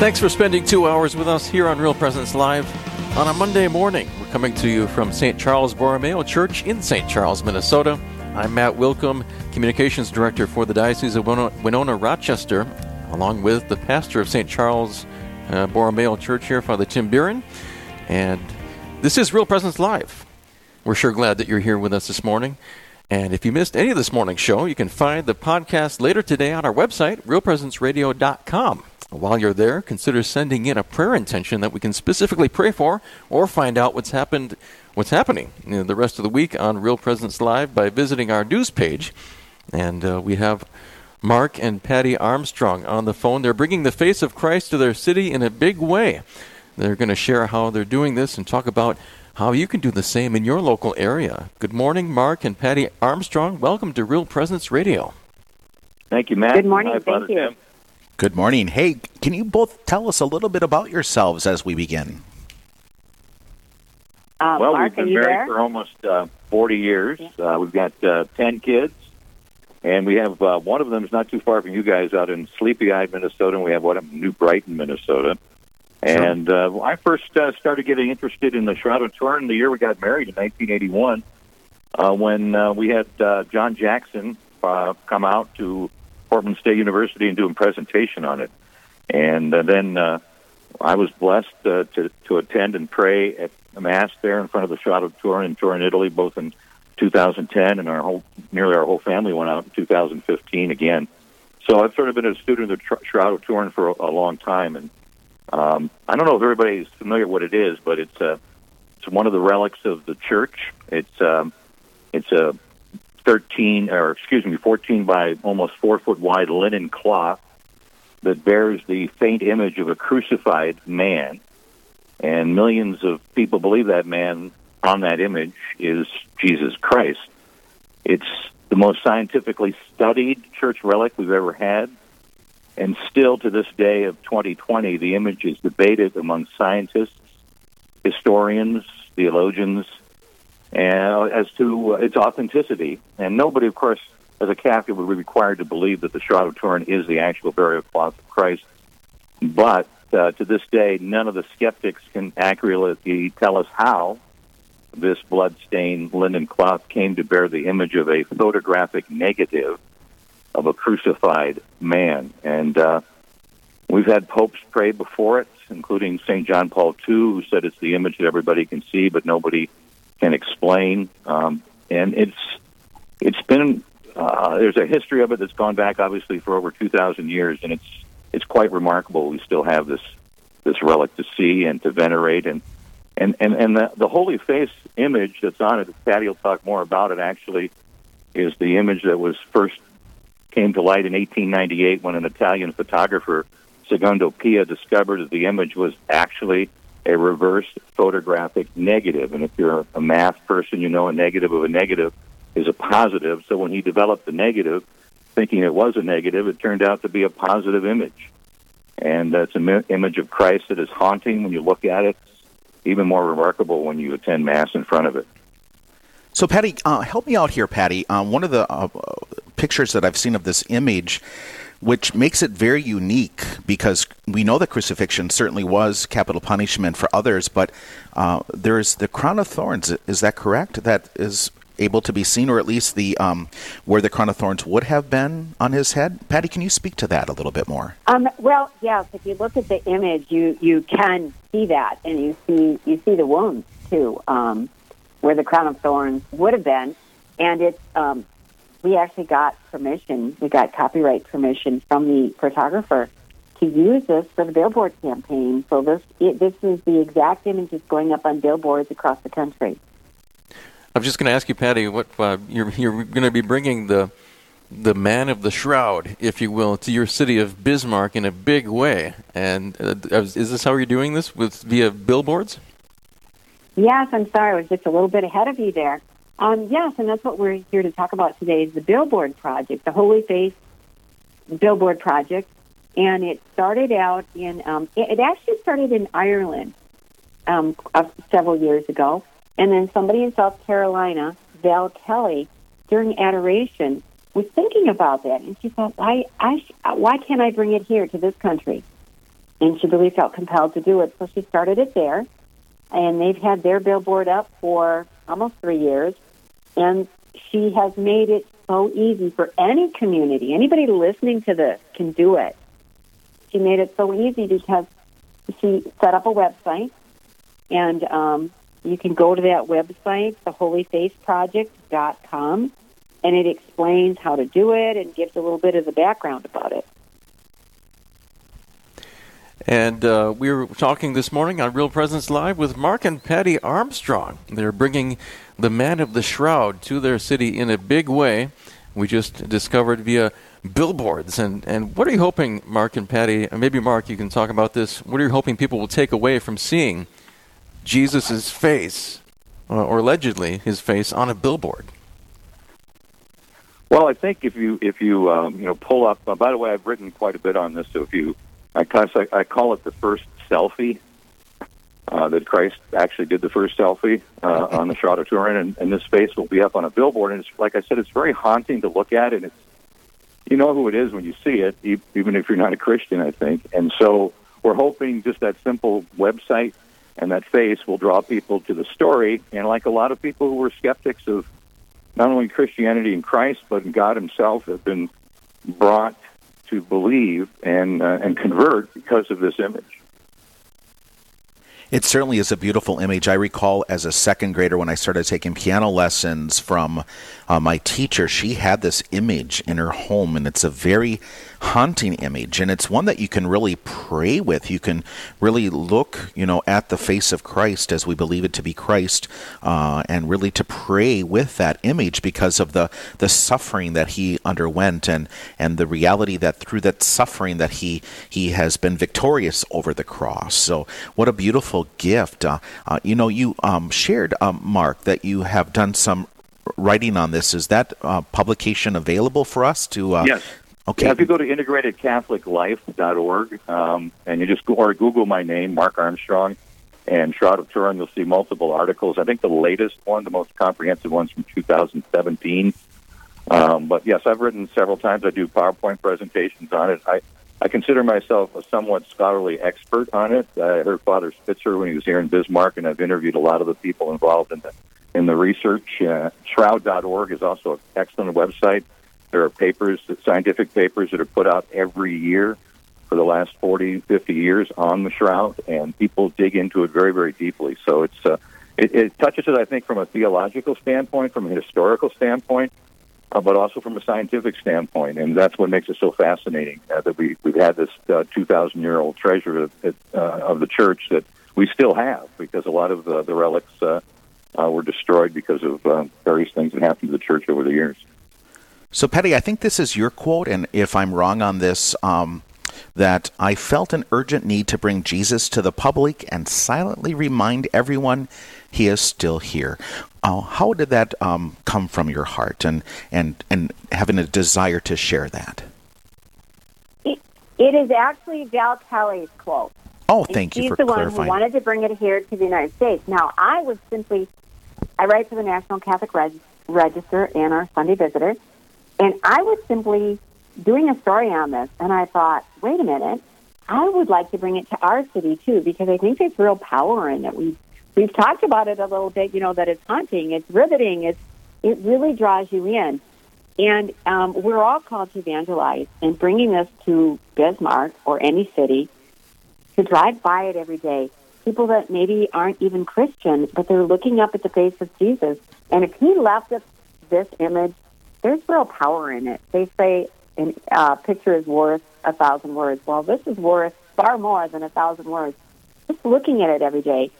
Thanks for spending two hours with us here on Real Presence Live on a Monday morning. We're coming to you from St. Charles Borromeo Church in St. Charles, Minnesota. I'm Matt Wilkham, Communications Director for the Diocese of Winona, Rochester, along with the pastor of St. Charles uh, Borromeo Church here, Father Tim Buren. And this is Real Presence Live. We're sure glad that you're here with us this morning. And if you missed any of this morning's show, you can find the podcast later today on our website, realpresenceradio.com. While you're there, consider sending in a prayer intention that we can specifically pray for or find out what's happened what's happening you know, the rest of the week on Real Presence Live by visiting our news page. And uh, we have Mark and Patti Armstrong on the phone. They're bringing the face of Christ to their city in a big way. They're going to share how they're doing this and talk about how you can do the same in your local area. Good morning, Mark and Patti Armstrong. Welcome to Real Presence Radio. Thank you, Matt. Good morning. Hi, Thank you. Tim. Good morning. Hey, can you both tell us a little bit about yourselves as we begin? Um, well, Mark, we've been married there? for almost uh, 40 years. Yeah. Uh, we've got uh, 10 kids, and we have uh, one of them is not too far from you guys out in Sleepy Eye, Minnesota, and we have one in New Brighton, Minnesota. Sure. And uh, I first uh, started getting interested in the Shroud of Turin the year we got married in 1981, uh, when uh, we had uh, John Jackson uh, come out to Portland State University and doing presentation on it. And uh, then uh, I was blessed uh, to to attend and pray at a mass there in front of the Shroud of Turin in Turin, Italy, both in 2010 and our whole nearly our whole family went out in 2015 again. So I've sort of been a student of the Shroud of Turin for a, a long time, and um, I don't know if everybody's familiar what it is, but it's a uh, it's one of the relics of the church. It's um, it's a 13, or excuse me, 14 by almost four foot wide linen cloth that bears the faint image of a crucified man. And millions of people believe that man on that image is Jesus Christ. It's the most scientifically studied church relic we've ever had. And still to this day of 2020, the image is debated among scientists, historians, theologians, and as to uh, its authenticity. And nobody, of course, as a Catholic, would be required to believe that the Shroud of Turin is the actual burial cloth of Christ. But uh, to this day, none of the skeptics can accurately tell us how this blood-stained linen cloth came to bear the image of a photographic negative of a crucified man. And uh, we've had popes pray before it, including St. John Paul II, who said it's the image that everybody can see, but nobody can explain. Um, and it's it's been uh, there's a history of it that's gone back obviously for over 2,000 years, and it's it's quite remarkable. We still have this this relic to see and to venerate, and and and and the, the holy face image that's on it. Patti will talk more about it. Actually, is the image that was first came to light in 1898 when an Italian photographer Secondo Pia discovered that the image was actually a reverse photographic negative. And if you're a math person, you know a negative of a negative is a positive. So when he developed the negative, thinking it was a negative, it turned out to be a positive image. And that's an image of Christ that is haunting when you look at it, even more remarkable when you attend Mass in front of it. So, Patti, uh, help me out here, Patti. Uh, one of the uh, pictures that I've seen of this image which makes it very unique because we know that crucifixion certainly was capital punishment for others, but uh, there is the crown of thorns. Is that correct? That is able to be seen, or at least the um, where the crown of thorns would have been on his head. Patti, can you speak to that a little bit more? Um, well, yes. If you look at the image, you you can see that, and you see you see the wounds too, um, where the crown of thorns would have been, and it's um, we actually got permission, we got copyright permission from the photographer to use this for the billboard campaign. So this it, this is the exact image that's going up on billboards across the country. I'm just going to ask you, Patti, what uh, you're you're going to be bringing the the man of the shroud, if you will, to your city of Bismarck in a big way. And uh, is this how you're doing this with via billboards? Yes, I'm sorry, I was just a little bit ahead of you there. Um, yes, and that's what we're here to talk about today is the Billboard Project, the Holy Face Billboard Project. And it started out in, um, it, it actually started in Ireland um, uh, several years ago. And then somebody in South Carolina, Val Kelly, during adoration, was thinking about that. And she thought, why, I, why can't I bring it here to this country? and she really felt compelled to do it. So she started it there, and they've had their billboard up for almost three years, and she has made it so easy for any community. Anybody listening to this can do it. She made it so easy because she set up a website, and um, you can go to that website, theholyfaceproject.com, and it explains how to do it and gives a little bit of the background about it. And uh, we were talking this morning on Real Presence Live with Mark and Patti Armstrong. They're bringing the Man of the Shroud to their city in a big way. We just discovered via billboards. And, and what are you hoping, Mark and Patti, maybe Mark, you can talk about this. What are you hoping people will take away from seeing Jesus' face, or allegedly his face, on a billboard? Well, I think if you if you um, you know pull up. Uh, by the way, I've written quite a bit on this. So if you, I, I call it the first selfie. Uh, that Christ actually did the first selfie uh, on the Shroud of Turin, and, and this face will be up on a billboard. And it's like I said, it's very haunting to look at, and it's you know who it is when you see it, even if you're not a Christian, I think. And so we're hoping just that simple website and that face will draw people to the story. And like a lot of people who were skeptics of not only Christianity and Christ, but God Himself, have been brought to believe and uh, and convert because of this image. It certainly is a beautiful image. I recall as a second grader when I started taking piano lessons from uh, my teacher, she had this image in her home, and it's a very haunting image, and it's one that you can really pray with. You can really look, you know, at the face of Christ as we believe it to be Christ, uh, and really to pray with that image because of the the suffering that he underwent, and and the reality that through that suffering that he he has been victorious over the cross. So, what a beautiful gift! Uh, uh, you know, you um, shared, um, Mark, that you have done some writing on this. Is that uh, publication available for us to? Uh, yes. Okay. Yeah, if you go to integratedcatholiclife.org um, and you just go or Google my name, Mark Armstrong, and Shroud of Turin, you'll see multiple articles. I think the latest one, the most comprehensive one's from 2017. Um, but yes, I've written several times. I do PowerPoint presentations on it. I, I consider myself a somewhat scholarly expert on it. I heard Father Spitzer when he was here in Bismarck, and I've interviewed a lot of the people involved in the in the research. Uh, shroud.org is also an excellent website. There are papers, scientific papers that are put out every year for the last 40, 50 years on the shroud, and people dig into it very, very deeply. So it's uh, it, it touches it, I think, from a theological standpoint, from a historical standpoint, uh, but also from a scientific standpoint, and that's what makes it so fascinating uh, that we we've had this uh, 2,000 year old treasure of, uh, of the church that we still have because a lot of uh, the relics uh, were destroyed because of various things that happened to the church over the years. So, Patti, I think this is your quote, and if I'm wrong on this, um, that I felt an urgent need to bring Jesus to the public and silently remind everyone he is still here. Uh, how did that um, come from your heart and, and, and having a desire to share that? it, it is actually Val Kelly's quote. Oh, thank you for clarifying. She's the one who wanted to bring it here to the United States. Now, I was simply, I write for the National Catholic Reg- Register and our Sunday Visitor, and I was simply doing a story on this, and I thought, wait a minute, I would like to bring it to our city too because I think there's real power in it. We've we've talked about it a little bit, you know, that it's haunting, it's riveting, it's it really draws you in. And um, we're all called to evangelize, and bringing this to Bismarck or any city to drive by it every day. People that maybe aren't even Christian, but they're looking up at the face of Jesus. And if he left us this image, there's real power in it. They say a uh, picture is worth a thousand words. Well, this is worth far more than a thousand words. Just looking at it every day.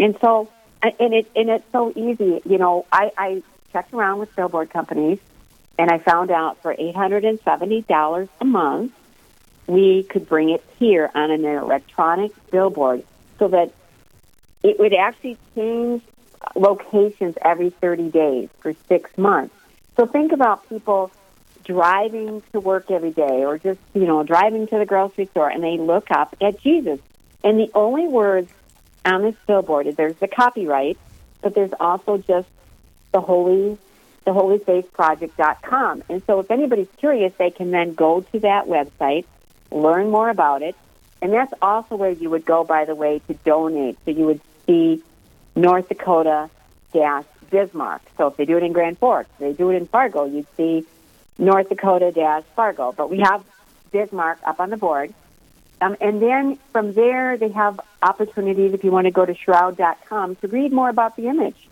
And so, and it and it's so easy. You know, I, I checked around with billboard companies, and I found out for eight hundred and seventy dollars a month, we could bring it here on an electronic billboard so that it would actually change locations every 30 days for six months. So think about people driving to work every day or just, you know, driving to the grocery store and they look up at Jesus. And the only words on this billboard there's the copyright, but there's also just the holy the holyfaceproject.com. And so if anybody's curious, they can then go to that website learn more about it. And that's also where you would go, by the way, to donate. So you would see North Dakota dash Bismarck. So if they do it in Grand Forks, they do it in Fargo, you'd see North Dakota dash Fargo. But we have Bismarck up on the board. Um, and then from there, they have opportunities if you want to go to shroud.com to read more about the image.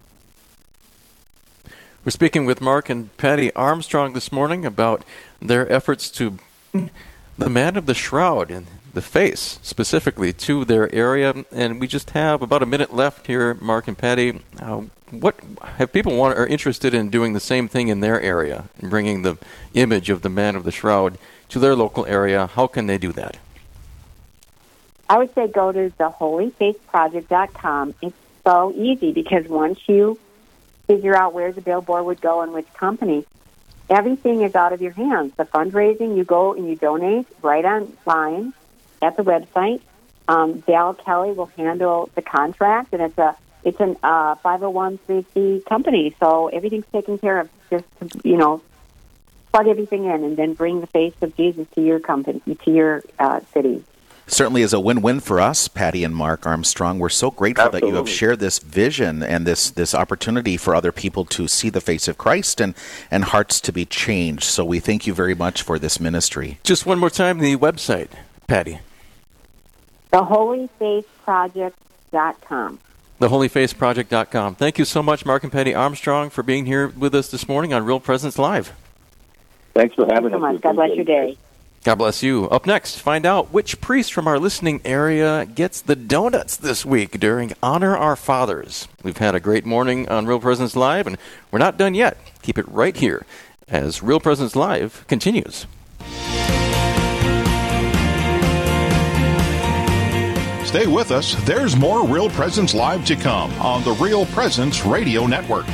We're speaking with Mark and Patti Armstrong this morning about their efforts to the man of the shroud and the face specifically to their area. And we just have about a minute left here, Mark and Patti. Uh, what have people want are interested in doing the same thing in their area and bringing the image of the man of the shroud to their local area? How can they do that? I would say go to the theholyfaceproject.com. It's so easy because once you figure out where the billboard would go and which company, everything is out of your hands. The fundraising, you go and you donate right online at the website. Um, Val Kelly will handle the contract, and it's a it's an uh, 501c company, so everything's taken care of. Just you know, plug everything in, and then bring the face of Jesus to your company, to your uh, city certainly is a win-win for us, Patti and Mark Armstrong. We're so grateful Absolutely. that you have shared this vision and this this opportunity for other people to see the face of Christ and and hearts to be changed. So we thank you very much for this ministry. Just one more time, the website, Patti. TheHolyFaceProject.com. TheHolyFaceProject.com. Thank you so much, Mark and Patti Armstrong, for being here with us this morning on Real Presence Live. Thanks for having Thanks so us. Much. God bless your day. God bless you. Up next, find out which priest from our listening area gets the donuts this week during Honor Our Fathers. We've had a great morning on Real Presence Live, and we're not done yet. Keep it right here as Real Presence Live continues. Stay with us. There's more Real Presence Live to come on the Real Presence Radio Network.